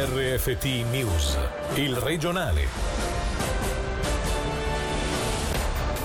RFT News, il regionale.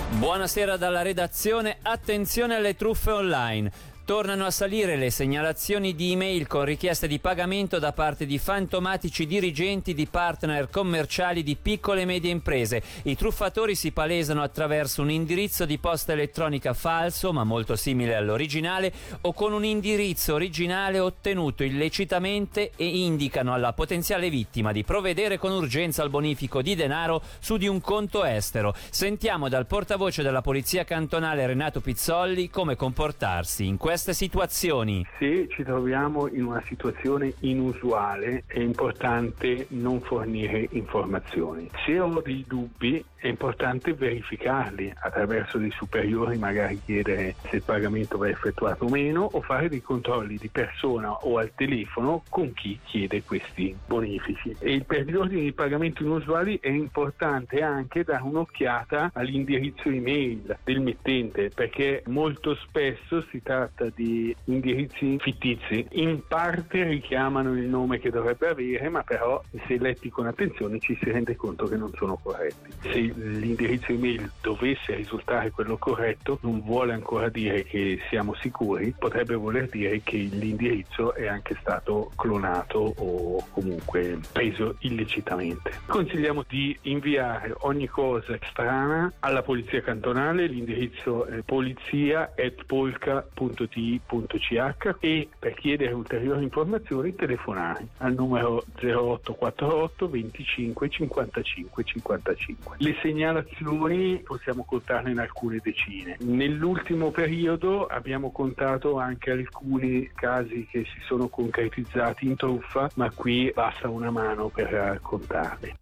Buonasera dalla redazione, attenzione alle truffe online. Tornano a salire le segnalazioni di email con richieste di pagamento da parte di fantomatici dirigenti di partner commerciali di piccole e medie imprese. I truffatori si palesano attraverso un indirizzo di posta elettronica falso, ma molto simile all'originale, o con un indirizzo originale ottenuto illecitamente e indicano alla potenziale vittima di provvedere con urgenza al bonifico di denaro su di un conto estero. Sentiamo dal portavoce della Polizia Cantonale Renato Pizzolli come comportarsi in questo queste situazioni? Se ci troviamo in una situazione inusuale è importante non fornire informazioni. Se ho dei dubbi è importante verificarli attraverso dei superiori, magari chiedere se il pagamento va effettuato o meno o fare dei controlli di persona o al telefono con chi chiede questi bonifici. E per gli ordini di pagamento inusuali è importante anche dare un'occhiata all'indirizzo email del mittente perché molto spesso si tratta tratta di indirizzi fittizi, in parte richiamano il nome che dovrebbe avere, ma però se letti con attenzione ci si rende conto che non sono corretti. Se l'indirizzo email dovesse risultare quello corretto, non vuole ancora dire che siamo sicuri, potrebbe voler dire che l'indirizzo è anche stato clonato o comunque preso illecitamente. Consigliamo di inviare ogni cosa strana alla polizia cantonale, l'indirizzo è polizia.polca.it www.ct.ch e per chiedere ulteriori informazioni telefonare al numero 0848 25 55 55. Le segnalazioni possiamo contarne in alcune decine. Nell'ultimo periodo abbiamo contato anche alcuni casi che si sono concretizzati in truffa, ma qui basta una mano per contarli.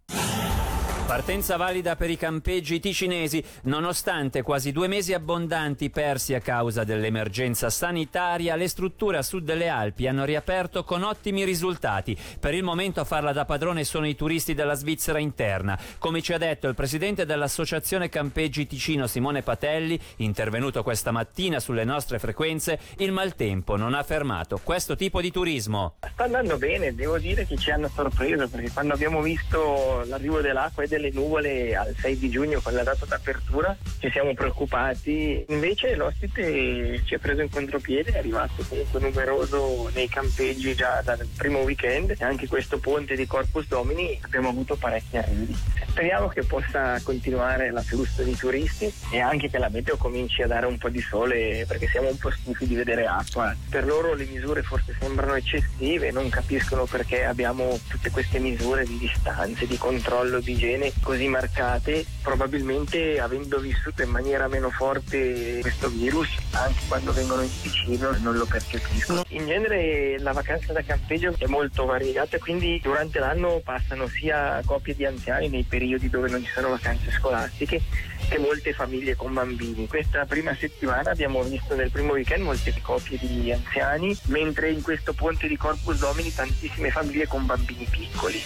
Partenza valida per i campeggi ticinesi, nonostante quasi due mesi abbondanti persi a causa dell'emergenza sanitaria, le strutture a sud delle Alpi hanno riaperto con ottimi risultati. Per il momento a farla da padrone sono i turisti della Svizzera interna. Come ci ha detto il presidente dell'Associazione Campeggi Ticino Simone Patelli, intervenuto questa mattina sulle nostre frequenze, il maltempo non ha fermato questo tipo di turismo. Sta andando bene, devo dire che ci hanno sorpreso perché quando abbiamo visto l'arrivo dell'acqua e delle nuvole al 6 di giugno con la data d'apertura ci siamo preoccupati. Invece l'ospite ci ha preso in contropiede è arrivato comunque numeroso nei campeggi già dal primo weekend. E anche questo ponte di Corpus Domini abbiamo avuto parecchi arrivi speriamo che possa continuare l'afflusso di turisti e anche che la meteo cominci a dare un po' di sole perché siamo un po' stufi di vedere acqua. Per loro le misure forse sembrano eccessive non capiscono perché abbiamo tutte queste misure di distanze di controllo di igiene scene così marcate, probabilmente avendo vissuto in maniera meno forte questo virus, anche quando vengono in Sicilia non lo percepiscono. In genere la vacanza da campeggio è molto variegata, quindi durante l'anno passano sia coppie di anziani nei periodi dove non ci sono vacanze scolastiche che molte famiglie con bambini. Questa prima settimana abbiamo visto nel primo weekend molte coppie di anziani, mentre in questo ponte di Corpus Domini tantissime famiglie con bambini piccoli.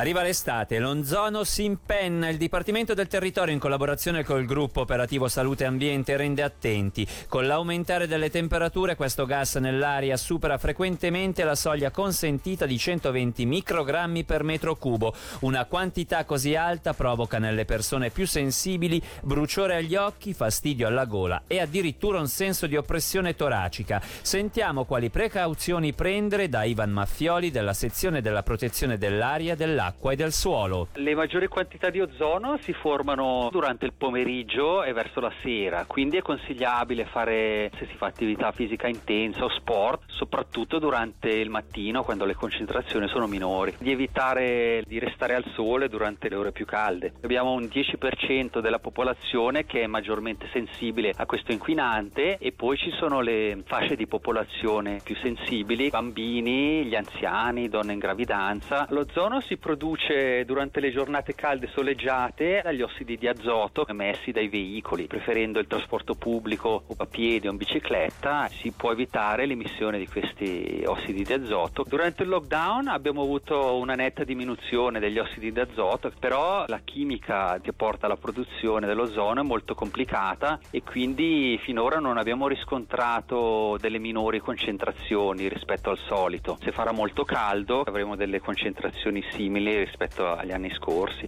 Arriva l'estate, l'Onzono si impenna, il Dipartimento del Territorio in collaborazione col gruppo operativo Salute e Ambiente rende attenti. Con l'aumentare delle temperature questo gas nell'aria supera frequentemente la soglia consentita di 120 microgrammi per metro cubo. Una quantità così alta provoca nelle persone più sensibili bruciore agli occhi, fastidio alla gola e addirittura un senso di oppressione toracica. Sentiamo quali precauzioni prendere da Ivan Maffioli della sezione della protezione dell'aria dell'aria dell'acqua e del suolo. Le maggiori quantità di ozono si formano durante il pomeriggio e verso la sera, quindi è consigliabile fare se si fa attività fisica intensa o sport, soprattutto durante il mattino quando le concentrazioni sono minori, di evitare di restare al sole durante le ore più calde. Abbiamo un 10% della popolazione che è maggiormente sensibile a questo inquinante e poi ci sono le fasce di popolazione più sensibili, bambini, gli anziani, donne in gravidanza. L'ozono si produce produce durante le giornate calde soleggiate dagli ossidi di azoto emessi dai veicoli. Preferendo il trasporto pubblico o a piedi o in bicicletta si può evitare l'emissione di questi ossidi di azoto. Durante il lockdown abbiamo avuto una netta diminuzione degli ossidi di azoto, però la chimica che porta alla produzione dell'ozono è molto complicata e quindi finora non abbiamo riscontrato delle minori concentrazioni rispetto al solito. Se farà molto caldo avremo delle concentrazioni simili rispetto agli anni scorsi.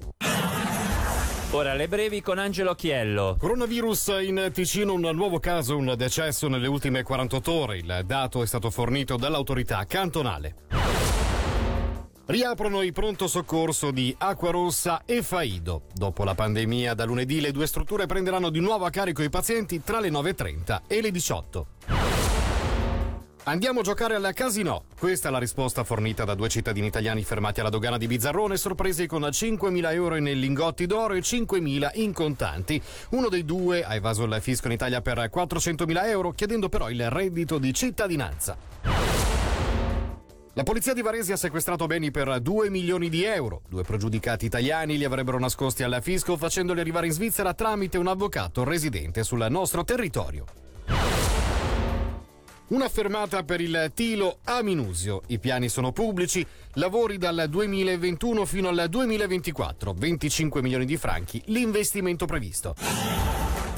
Ora le brevi con Angelo Chiello. Coronavirus in Ticino, un nuovo caso, un decesso nelle ultime 48 ore. Il dato è stato fornito dall'autorità cantonale. Riaprono i pronto soccorso di Acqua Rossa e Faido. Dopo la pandemia, da lunedì le due strutture prenderanno di nuovo a carico i pazienti tra le 9.30 e le 18. Andiamo a giocare al casino. Questa è la risposta fornita da due cittadini italiani fermati alla dogana di Bizzarrone, sorpresi con 5.000 euro in lingotti d'oro e 5.000 in contanti. Uno dei due ha evaso il fisco in Italia per 400.000 euro, chiedendo però il reddito di cittadinanza. La polizia di Varese ha sequestrato beni per 2 milioni di euro. Due pregiudicati italiani li avrebbero nascosti al fisco facendoli arrivare in Svizzera tramite un avvocato residente sul nostro territorio. Una fermata per il Tilo a Minusio. I piani sono pubblici, lavori dal 2021 fino al 2024, 25 milioni di franchi, l'investimento previsto.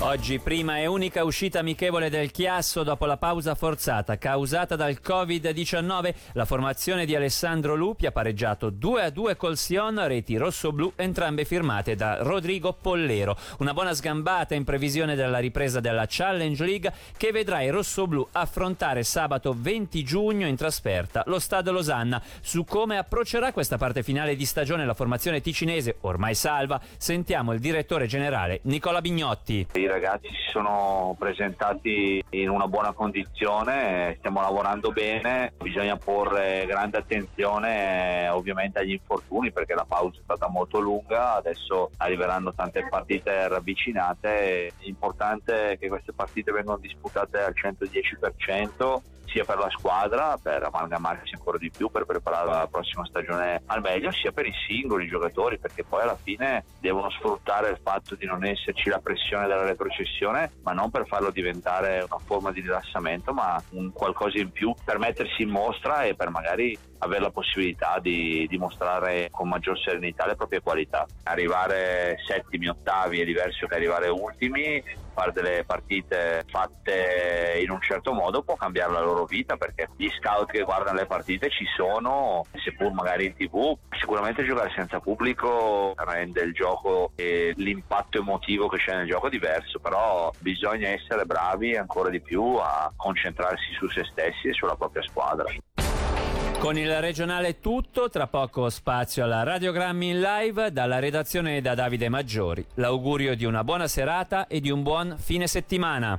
Oggi prima e unica uscita amichevole del Chiasso dopo la pausa forzata causata dal Covid-19. La formazione di Alessandro Lupi ha pareggiato 2-2 col Sion, reti rosso-blu, entrambe firmate da Rodrigo Pollero. Una buona sgambata in previsione della ripresa della Challenge League che vedrà i rosso-blu affrontare sabato 20 giugno in trasferta lo Stadio Losanna. Su come approccerà questa parte finale di stagione la formazione ticinese, ormai salva, sentiamo il direttore generale Nicola Bignotti i ragazzi si sono presentati in una buona condizione, stiamo lavorando bene, bisogna porre grande attenzione ovviamente agli infortuni perché la pausa è stata molto lunga, adesso arriveranno tante partite ravvicinate, è importante che queste partite vengano disputate al 110% sia per la squadra per amalgamarsi ancora di più per preparare la prossima stagione al meglio sia per i singoli giocatori perché poi alla fine devono sfruttare il fatto di non esserci la pressione della retrocessione ma non per farlo diventare una forma di rilassamento ma un qualcosa in più per mettersi in mostra e per magari avere la possibilità di dimostrare con maggior serenità le proprie qualità. Arrivare settimi, ottavi è diverso che arrivare ultimi, fare delle partite fatte in un certo modo può cambiare la loro vita perché gli scout che guardano le partite ci sono, seppur magari in tv, sicuramente giocare senza pubblico rende il gioco e l'impatto emotivo che c'è nel gioco diverso, però bisogna essere bravi ancora di più a concentrarsi su se stessi e sulla propria squadra. Con il regionale tutto, tra poco spazio alla Radiogrammi in live dalla redazione da Davide Maggiori. L'augurio di una buona serata e di un buon fine settimana.